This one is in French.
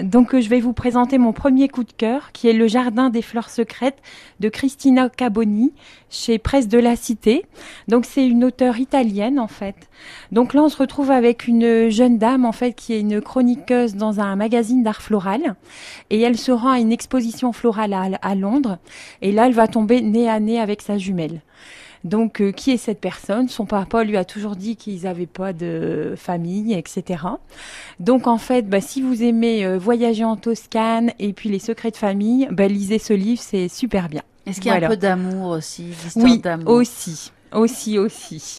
Donc, euh, je vais vous présenter mon premier coup de cœur, qui est Le Jardin des fleurs secrètes de Cristina Caboni, chez Presse de la Cité. Donc, c'est une auteure italienne, en fait. Donc là, on se retrouve avec une jeune dame, en fait, qui est une chroniqueuse dans un magazine d'art floral. Et elle se rend à une exposition florale à, à Londres. Et là, elle va tomber nez à nez avec sa jumelle. Donc, euh, qui est cette personne? Son papa lui a toujours dit qu'ils n'avaient pas de famille, etc. Donc, en fait, bah, si vous aimez euh, voyager en Toscane et puis les secrets de famille, bah, lisez ce livre, c'est super bien. Est-ce qu'il y a Voilà. un peu d'amour aussi Oui, d'amour? aussi, aussi, aussi.